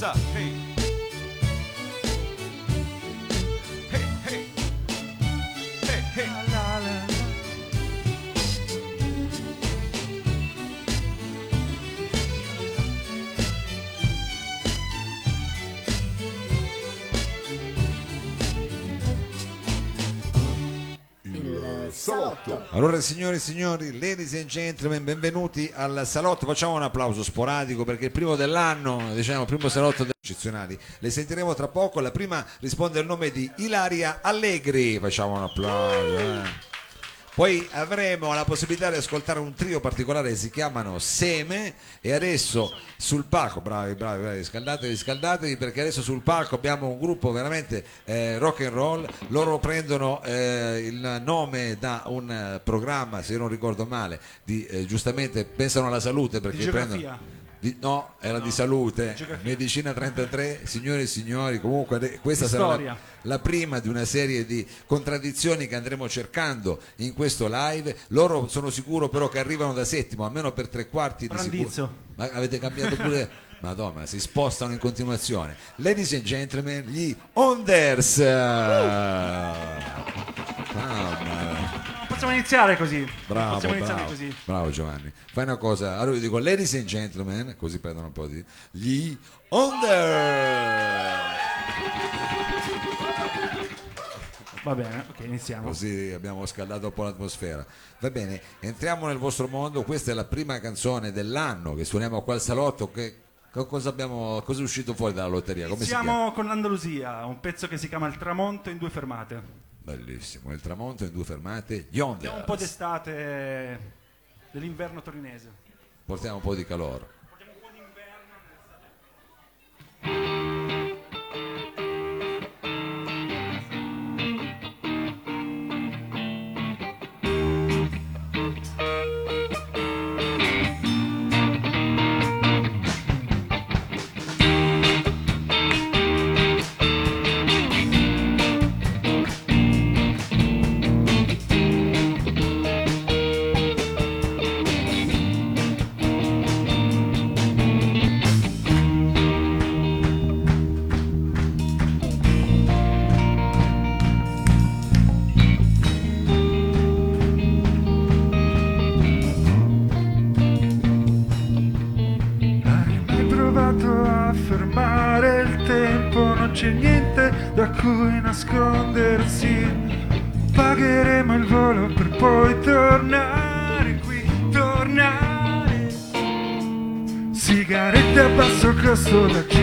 What's up? Hey. Allora signore e signori, ladies and gentlemen, benvenuti al salotto. Facciamo un applauso sporadico perché è il primo dell'anno, diciamo, il primo salotto degli eccezionali. Le sentiremo tra poco. La prima risponde al nome di Ilaria Allegri. Facciamo un applauso. eh. Poi avremo la possibilità di ascoltare un trio particolare che si chiamano Seme e adesso sul palco, bravi, bravi, bravi, scaldatevi, scaldatevi perché adesso sul palco abbiamo un gruppo veramente eh, rock and roll, loro prendono eh, il nome da un programma, se non ricordo male, di, eh, giustamente pensano alla salute perché prendono... di- no, era di salute, Medicina 33, signore e signori, comunque questa Di sarà la, la prima di una serie di contraddizioni che andremo cercando in questo live. Loro sono sicuro però che arrivano da settimo, almeno per tre quarti di sicuro. Ma avete cambiato pure. Madonna, si spostano in continuazione. Ladies and gentlemen, gli Onders. Mamma. Possiamo iniziare così. Bravo, Possiamo iniziare bravo, così. bravo Giovanni. Fai una cosa, allora io dico ladies and gentlemen, così perdono un po' di... Gli Onders. Va bene, ok, iniziamo. Così abbiamo scaldato un po' l'atmosfera. Va bene, entriamo nel vostro mondo. Questa è la prima canzone dell'anno che suoniamo qua al salotto. Che, cosa, abbiamo, cosa è uscito fuori dalla lotteria? Come? Siamo con l'Andalusia, un pezzo che si chiama Il tramonto in due fermate. Bellissimo, il tramonto in due fermate. Gli Onders. Abbiamo un po' d'estate dell'inverno torinese. Portiamo un po' di calore. Nascondersi. Pagheremo il volo per poi tornare qui, tornare. Sigarette a basso costo da cibi,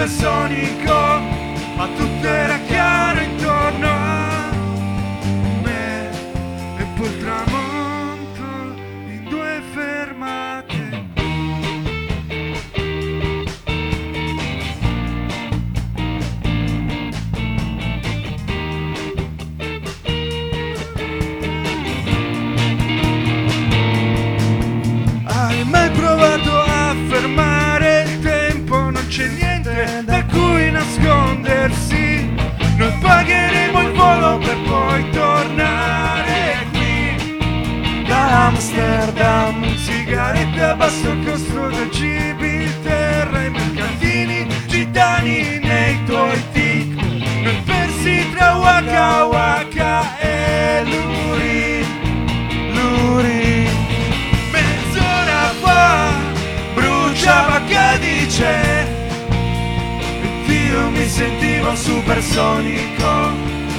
supersonico Ma tutto era chiaro intorno a me e poi tramonto in due fermate. Hai mai provato a fermare il tempo? Non c'è niente da cui nascondersi. Noi pagheremo il volo per poi tornare qui. Da Amsterdam, sigarette a basso costo da cibi, terra e mercatini, gitani nei tuoi tic. Noi persi tra Waka Waka sentivo supersonico,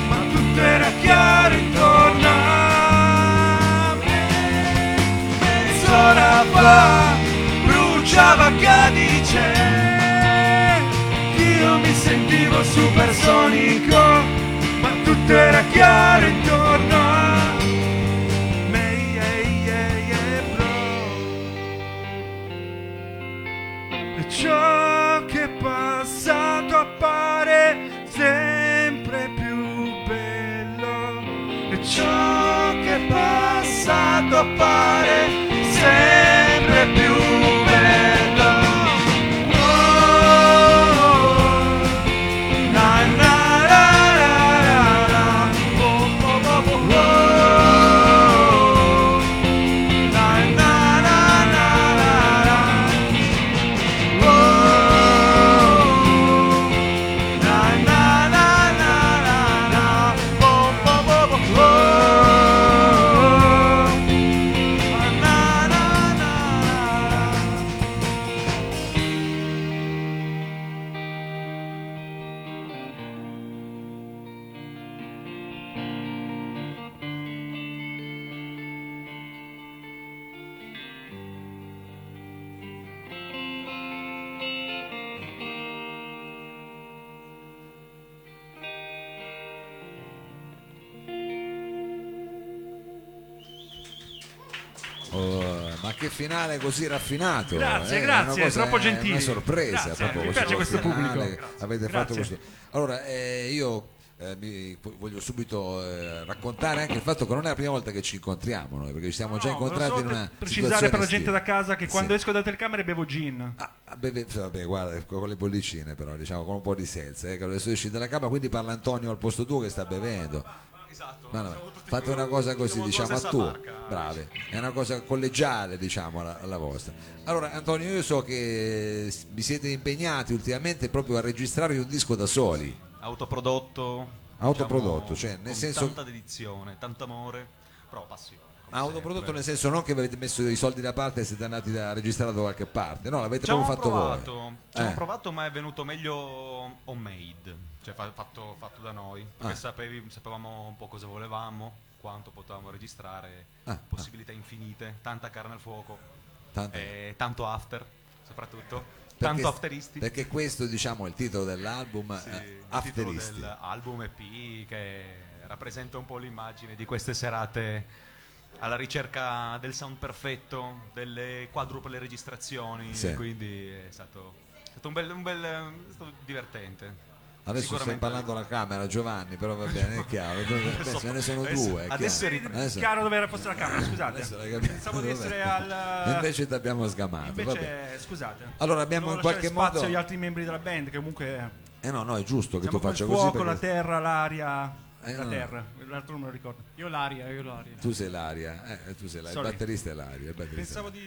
ma tutto era chiaro intorno a me. Mezz'ora fa bruciava Cadice io mi sentivo supersonico, finale così raffinato! Grazie, eh, grazie, cosa- troppo è gentili. Una sorpresa, Grazie, proprio mi piace questo pubblico. Grazie. Avete fatto Grazie. questo. Allora, eh, io eh, mi- voglio subito eh, raccontare anche il fatto che non è la prima volta che ci incontriamo noi, perché ci siamo già No, incontrati volevo in una precisare per la gente estiva. da casa che quando Sì. esco da telecamere bevo gin. Ah, ah, beh, vabbè, guarda, con le bollicine però, diciamo, con un po' di selza, eh, che adesso esci dalla cama, quindi parla Antonio al posto tuo che sta bevendo. Esatto. Ma no, fate una cosa così, diciamo, a tu, barca. bravi, è una cosa collegiale, diciamo, la, la vostra. Allora, Antonio, io so che vi siete impegnati ultimamente proprio a registrare un disco da soli. Autoprodotto. Autoprodotto, diciamo, cioè, nel senso- Tanta dedizione, tanto amore, però passione. Autoprodotto nel senso non che avete messo i soldi da parte e siete andati a registrare da qualche parte, no, l'avete Ci proprio fatto provato, voi. ci Eh. provato, ma è venuto meglio homemade, cioè fa- fatto, fatto da noi, perché Ah. sapevi- sapevamo un po' cosa volevamo, quanto potevamo registrare, Ah, possibilità infinite, tanta carne al fuoco, Tanto- e tanto after, soprattutto, perché- tanto afteristi. Perché questo, diciamo, è il titolo dell'album, Sì, eh, il titolo Afteristi. dell'album EP che rappresenta un po' l'immagine di queste serate alla ricerca del sound perfetto, delle quadruple registrazioni, Sì. quindi è stato, è stato un bel, un bel- è stato divertente. Adesso stai parlando alla camera Giovanni, però va bene, è chiaro, adesso ce ne sono adesso- due. è adesso chiaro. è Adesso- Chiaro dove era fosse la camera, scusate. Pensavo di essere al... Invece ti abbiamo sgamato. Invece, scusate. Allora abbiamo in qualche spazio modo... agli altri membri della band, che comunque... Eh no, no, è giusto che tu faccia il così fuoco, la perché terra, l'aria... Eh, la no. terra, l'altro non me lo ricordo. Io l'aria, io l'aria. tu sei l'aria, eh, tu sei l'aria, il batterista è l'aria. batterista Pensavo di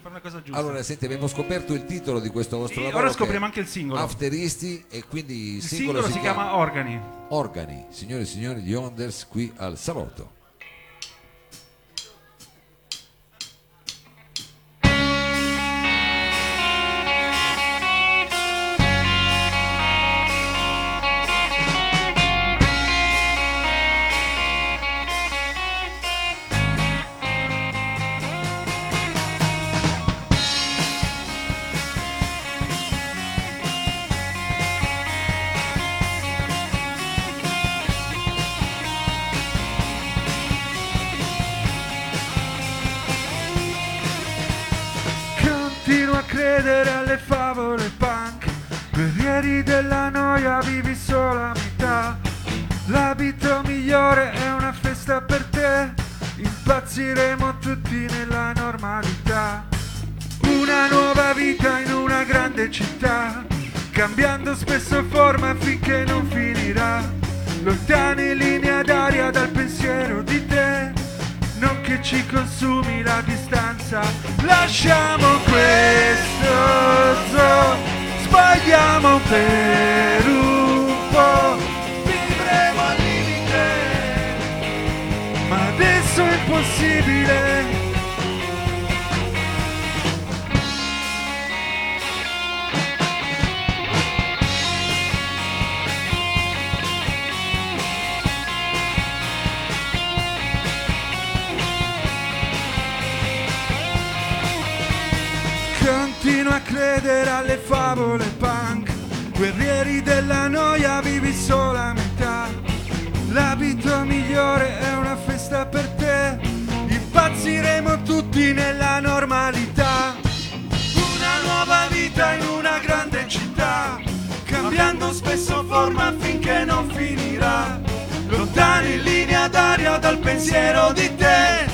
fare una cosa giusta. Allora, senti, abbiamo scoperto il titolo di questo vostro Sì, lavoro. ora scopriamo anche il singolo. Afteristi e quindi il singolo, singolo si chiama Organi. Organi, signore e signori di Onders qui al Salotto. Lontani in linea d'aria dal pensiero di te non che ci consumi la distanza. Lasciamo questo zoo, sbagliamo per un po', vivremo al limite, ma adesso è impossibile. Credere alle favole punk. Guerrieri della noia vivi solo a metà. L'abito migliore è una festa per te. Impazziremo tutti nella normalità. Una nuova vita in una grande città. Cambiando spesso forma finché non finirà. Lontani in linea d'aria dal pensiero di te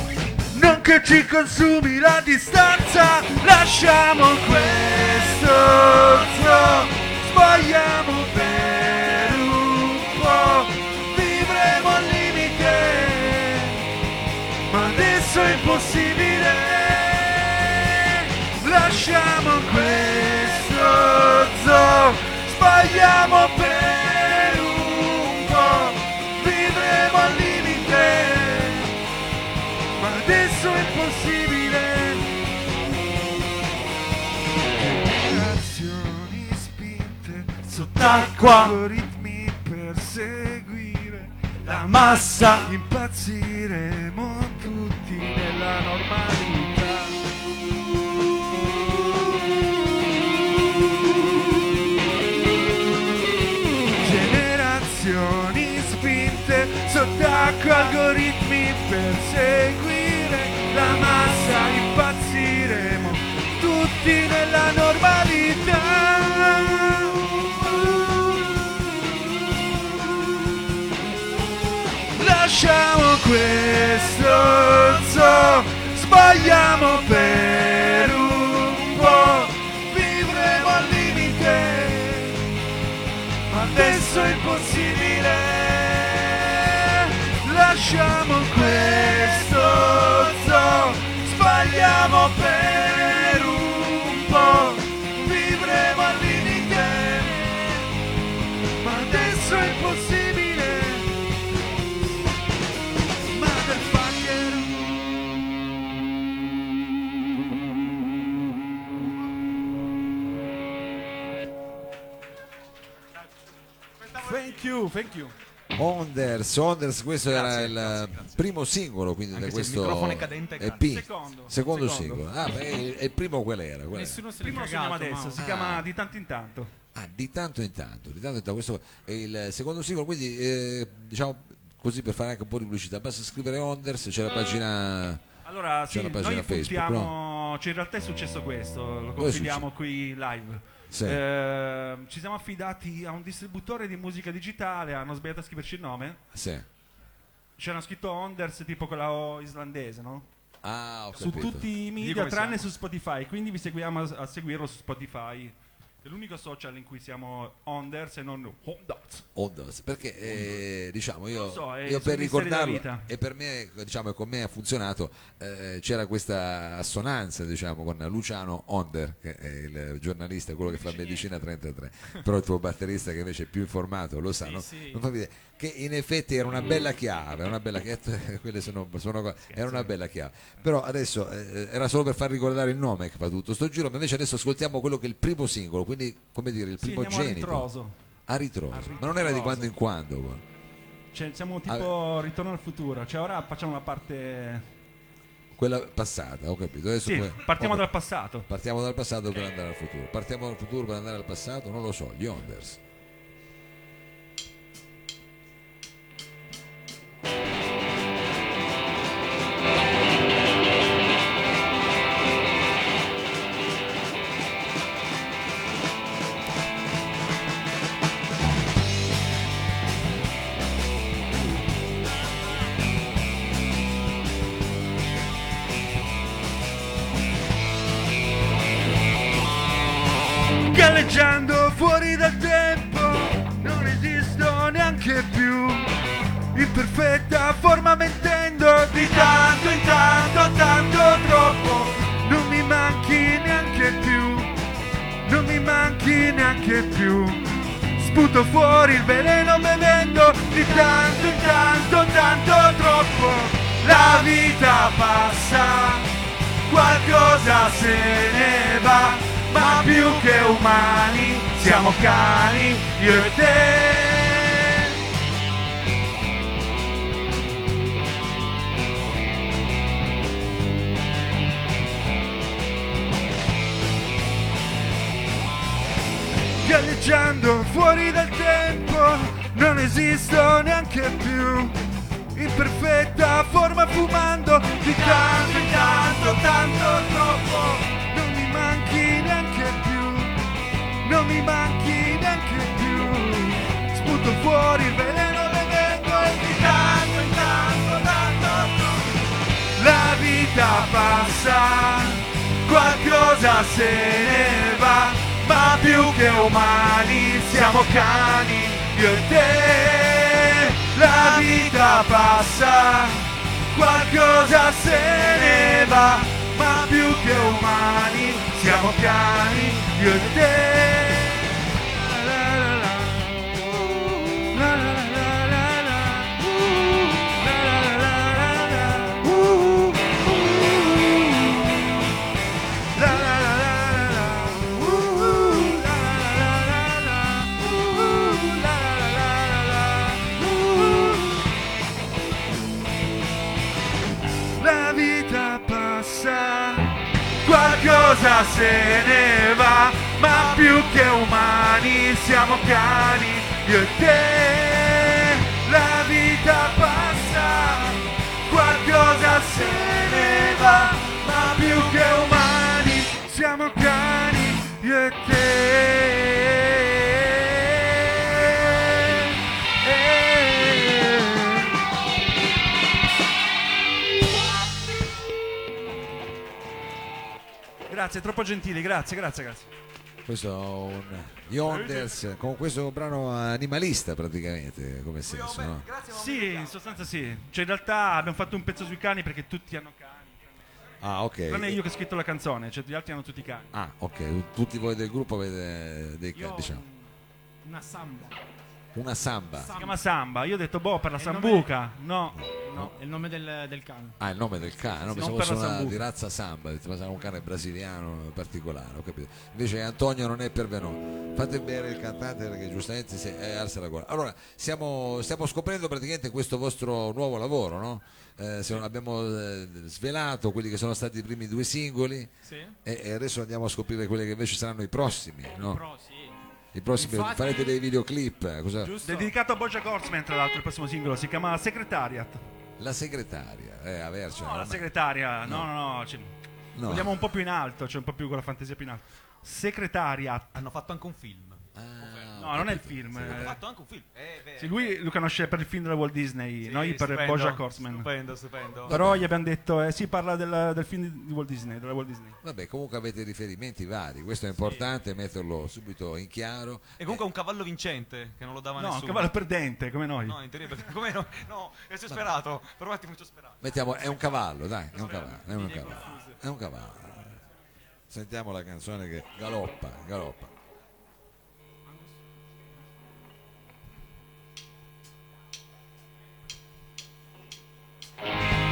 non che ci consumi la distanza lasciamo questo zoo. Sbagliamo per un po' vivremo al limite. Ma adesso è impossibile. Lasciamo questo zoo. Sbagliamo per sott'acqua algoritmi per seguire la massa. Impazziremo tutti nella normalità. Generazioni spinte sott'acqua algoritmi per seguire la massa. Impazziremo tutti nella normalità questo zoo sbagliamo per un po' vivremo al limite. Ma adesso è impossibile lasciamo you, thank you. Onders, Onders, questo Grazie, era il grazie, grazie. primo singolo quindi Anche da se il questo microfono è cadente, EP. Secondo. Secondo Secondo. singolo. Ah, beh, e il primo qual era? Qual era? Nessuno se Primo cagato, adesso, ma- si chiama Di tanto in tanto. Ah, di tanto in tanto, di tanto in tanto. Questo è il secondo singolo, quindi eh, diciamo così per fare anche un po' di pubblicità, basta scrivere Onders, c'è la pagina... Allora, sì, una pagina noi Facebook, puntiamo, cioè in realtà è successo questo, lo confidiamo qui live. Sì. Eh, ci siamo affidati a un distributore di musica digitale, hanno sbagliato a scriverci il nome. Sì. C'era scritto Onders tipo quella O islandese, no? Ah, ho Su capito. tutti i Di media tranne siamo. su Spotify, quindi vi seguiamo a, a seguirlo su Spotify. È l'unico social in cui siamo Onders e non Onders. Onders, perché eh, diciamo io, so, io per ricordarlo e per me diciamo con me ha funzionato eh, c'era questa assonanza diciamo con Luciano Onder che è il giornalista quello che fa medicina 33 però il tuo batterista che invece è più informato lo sa no? sì. Non fa vedere. Che in effetti era una bella chiave una bella chiave quelle sono, sono era una bella chiave però adesso eh, era solo per far ricordare il nome che fa tutto sto giro ma invece adesso ascoltiamo quello che è il primo singolo quindi come dire il Sì, primo a genito ritroso. a ritroso. A Ma non era di ritroso. quando in quando. qua. Cioè, siamo tipo ritorno al futuro. Cioè, ora facciamo la parte. Quella passata, ho capito. Adesso Sì, poi- partiamo vabbè, dal passato. partiamo dal passato per andare al futuro. Partiamo dal futuro per andare al passato, non lo so, gli Onders. Sputo fuori il veleno bevendo di tanto in tanto, tanto troppo. La vita passa qualcosa se ne va, ma più che umani siamo cani, io e te. Galleggiando fuori dal tempo, non esisto neanche più. In perfetta forma fumando di tanto in tanto, tanto troppo. Non mi manchi neanche più, non mi manchi neanche più. Sputo fuori il veleno bevendo e di tanto in tanto, tanto troppo. La vita passa, qualcosa se ne va, ma più che umani siamo cani, io e te. La vita passa, qualcosa se ne va, ma più che umani siamo cani, io e te. La la la. Qualcosa se ne va, ma più che umani siamo cani, io e te. La vita passa, qualcosa se ne va, ma più che umani siamo cani, io e te. Grazie, troppo gentili, grazie, grazie, grazie. Questo è un Yonders con questo brano animalista praticamente come senso, no? Sì, in sostanza sì. Cioè in realtà abbiamo fatto un pezzo sui cani perché tutti hanno cani. Ah, ok. Tranne io che ho scritto la canzone, cioè gli altri hanno tutti cani. Ah, ok. Tutti voi del gruppo avete dei ho diciamo, una samba. Una samba. Si chiama Samba. Io ho detto, boh, per la Sambuca. No. No, è il nome del, del cane. Ah, il nome del cane, no? Sì, pensavo non per fosse la una Sambuca. di razza samba, ma sarà un cane brasiliano particolare, ho capito. Invece Antonio non è pervenuto. Fate bere il cantante perché giustamente si è alza la gola. Allora, stiamo, stiamo scoprendo praticamente questo vostro nuovo lavoro, no? Eh, se- abbiamo eh, svelato quelli che sono stati i primi due singoli Sì. e, e adesso andiamo a scoprire quelli che invece saranno i prossimi, no? Però sì. I prossimi Infatti- farete dei videoclip, eh, cosa? Giusto? Dedicato a Bojack Horseman, tra l'altro, il prossimo singolo. Si chiama Secretariat. La segretaria, eh, averci. No, la segretaria. No, no, no. cioè, No. Vogliamo un po' più in alto, cioè un po' più con la fantasia più in alto. Secretariat. Hanno fatto anche un film. Ah, No, non è il film. Hanno eh. fatto anche un film. Eh, beh. Sì, lui lo conosce per il film della Walt Disney, Sì, noi per stupendo, Bojack Horseman. Stupendo, stupendo. Però gli abbiamo detto, eh, si parla del, del film di Walt Disney, della Walt Disney. Vabbè, comunque avete riferimenti vari, questo è importante metterlo subito in chiaro. E comunque è un cavallo vincente che non lo dava No, un nessuno. cavallo perdente, come noi. No, in teoria, perché come no? No, ho sperato. Per un attimo ci ho sperato. Mettiamo, è un cavallo, dai, è un cavallo, è un cavallo, è un cavallo. Sentiamo la canzone che galoppa, galoppa. Thanks.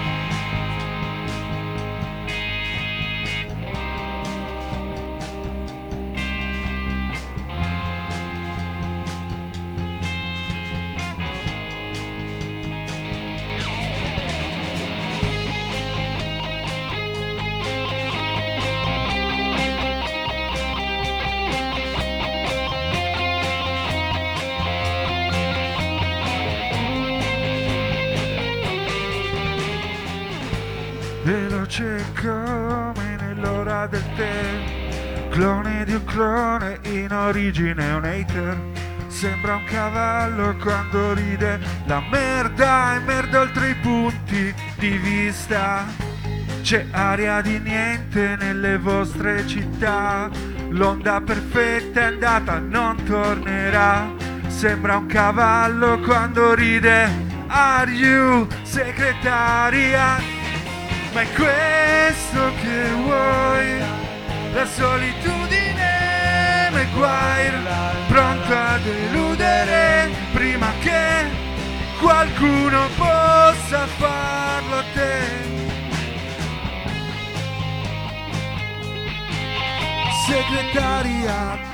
Veloce come nell'ora del tè. Clone di un clone in origine un hater. Sembra un cavallo quando ride. La merda è merda oltre i punti di vista. C'è aria di niente nelle vostre città. L'onda perfetta è andata, non tornerà. Sembra un cavallo quando ride. Are you segretaria? Ma è questo che vuoi? La solitudine Maguire Pronto a deludere Prima che qualcuno possa farlo a te Segretaria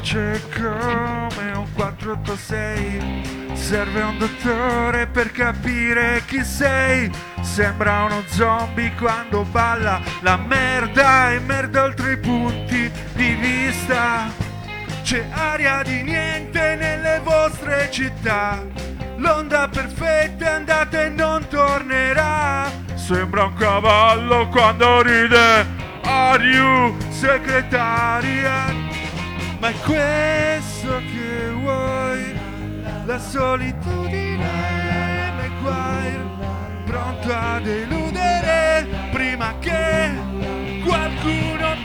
Veloce come un 486 Serve un dottore per capire chi sei. Sembra uno zombie quando balla. La merda è merda oltre i punti di vista. C'è aria di niente nelle vostre città. L'onda perfetta è andata e non tornerà. Sembra un cavallo quando ride. Are you segretaria. Ma è questo che vuoi, la solitudine nei guai, pronto a deludere prima che qualcuno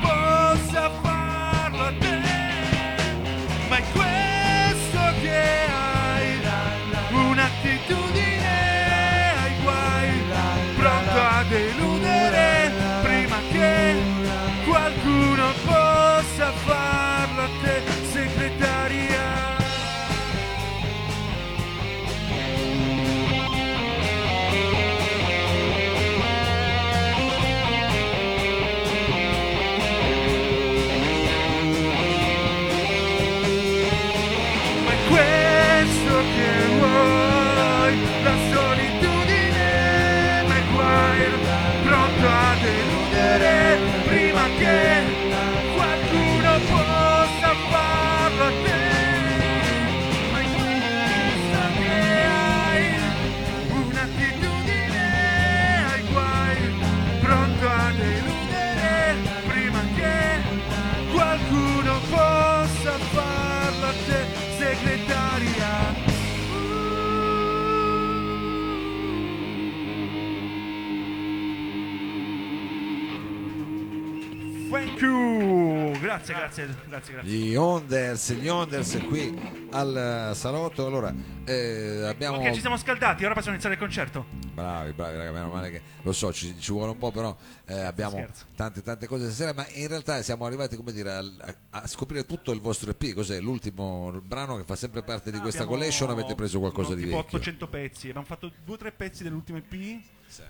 You. Grazie, grazie, grazie, grazie. Gli Onders, gli Onders qui al eh, salotto. Allora, eh, abbiamo. Ok, ci siamo scaldati, ora possiamo iniziare il concerto. Bravi, bravi, raga, meno male che lo so, ci, ci vuole un po', però eh, abbiamo Scherzo. tante tante cose stasera, ma in realtà siamo arrivati, come dire, a, a scoprire tutto il vostro EP, cos'è l'ultimo brano che fa sempre parte di questa Abbiamo, collection, avete preso qualcosa no, di tipo vecchio? 800 pezzi, abbiamo fatto due o tre pezzi dell'ultimo EP,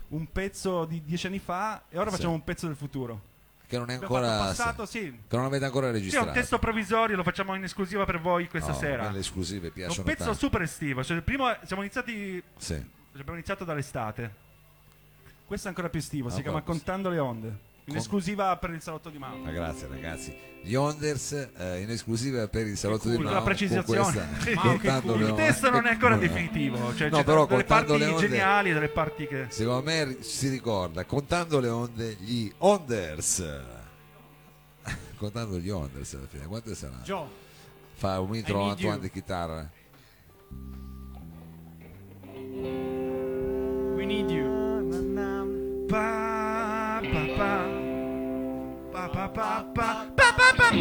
un pezzo di dieci anni fa e ora Sì. facciamo un pezzo del futuro. Che non è ancora passato, sì. che non avete ancora Sì, è registrato. un testo provvisorio, lo facciamo in esclusiva per voi questa Oh, sera. Le esclusive È piacciono un pezzo tanto. super estivo, cioè il primo siamo iniziati Sì. abbiamo iniziato dall'estate. Questo è ancora più estivo, si Ah, chiama proprio. Contando le onde. In esclusiva per il salotto di Mao. Ah, grazie ragazzi. Gli Onders eh, in esclusiva per il salotto di cool, Mao. la precisazione. con questa- Sì. contando Il le onde. testo non è ancora definitivo, cioè No, c'è però delle contando parti le onde- geniali e delle parti che Secondo me si ricorda, contando le onde, gli Onders. contando gli Onders alla fine, quante saranno? Joe, Fa un intro need Antoine di chitarra. we need you. Pa, pa, pa. Pa, pa, pa, pa. Pa, pa, pa,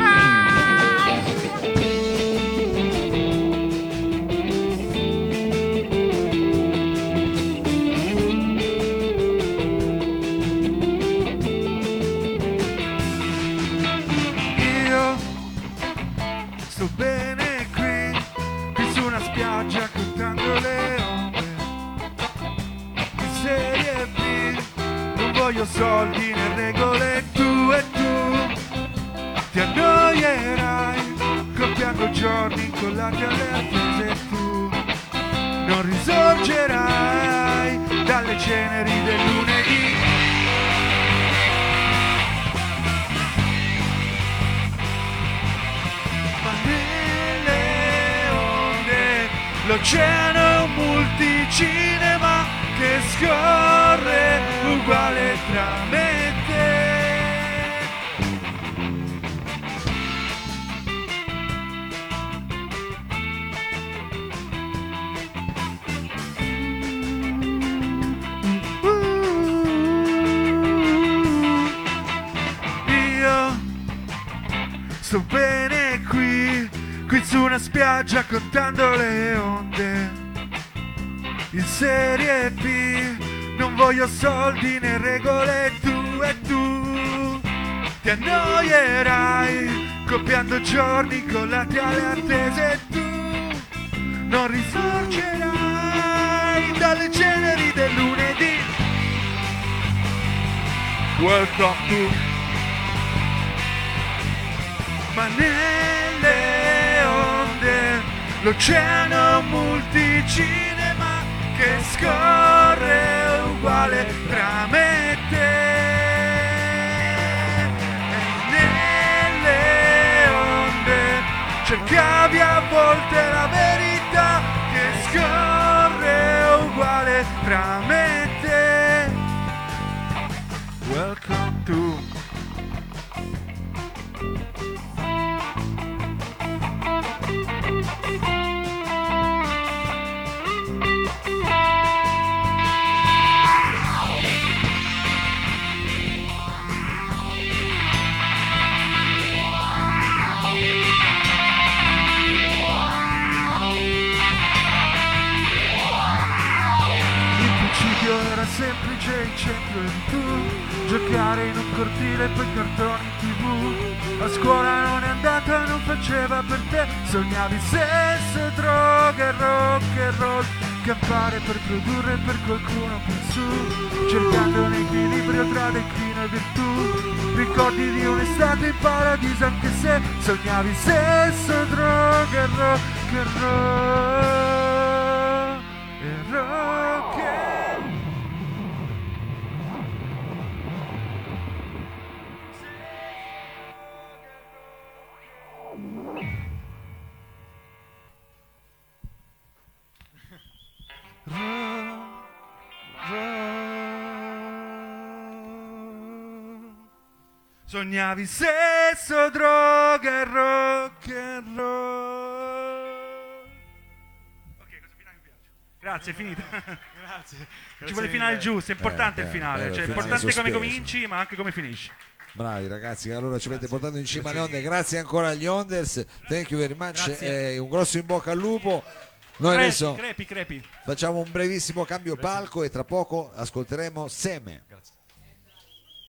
bene qui, qui su una spiaggia contando le onde di serie B Non voglio soldi né regole annoierai copiando giorni incollati alle attese tu Non risorgerai dalle ceneri del lunedì. Ma nelle onde l'oceano è un multicinema che scorre uguale tra me sto bene qui, qui su una spiaggia contando le onde. In serie B non voglio soldi né regole tu e tu ti annoierai copiando giorni collati alle attese e tu non risorgerai dalle ceneri del lunedì. Welcome to ma nelle onde l'oceano multicinema che scorre uguale tra me e te. E nelle onde cercavi a volte la verità che scorre uguale tra me e te. Welcome to faceva per te Sognavi sesso, droga rock and roll Campare per produrre per qualcuno più su Cercando un equilibrio tra declino e virtù. Ricordi di un'estate in paradiso anche se Sognavi sesso, droga rock and roll Sognavi sesso, droga e rock and roll. Ok, questo finale mi piace. Grazie, è finito. Grazie. Ci vuole il finale giusto, è importante Eh, il eh, finale. bello, Cioè, è finale importante come sospeso. cominci, ma anche come finisci. Bravi ragazzi, allora ci avete portato in cima alle onde. Grazie ancora agli Onders. Thank you very much. Grazie. Eh, un grosso in bocca al lupo. Noi Crepi, adesso crepi, crepi. facciamo un brevissimo cambio palco e tra poco ascolteremo Seme. Grazie.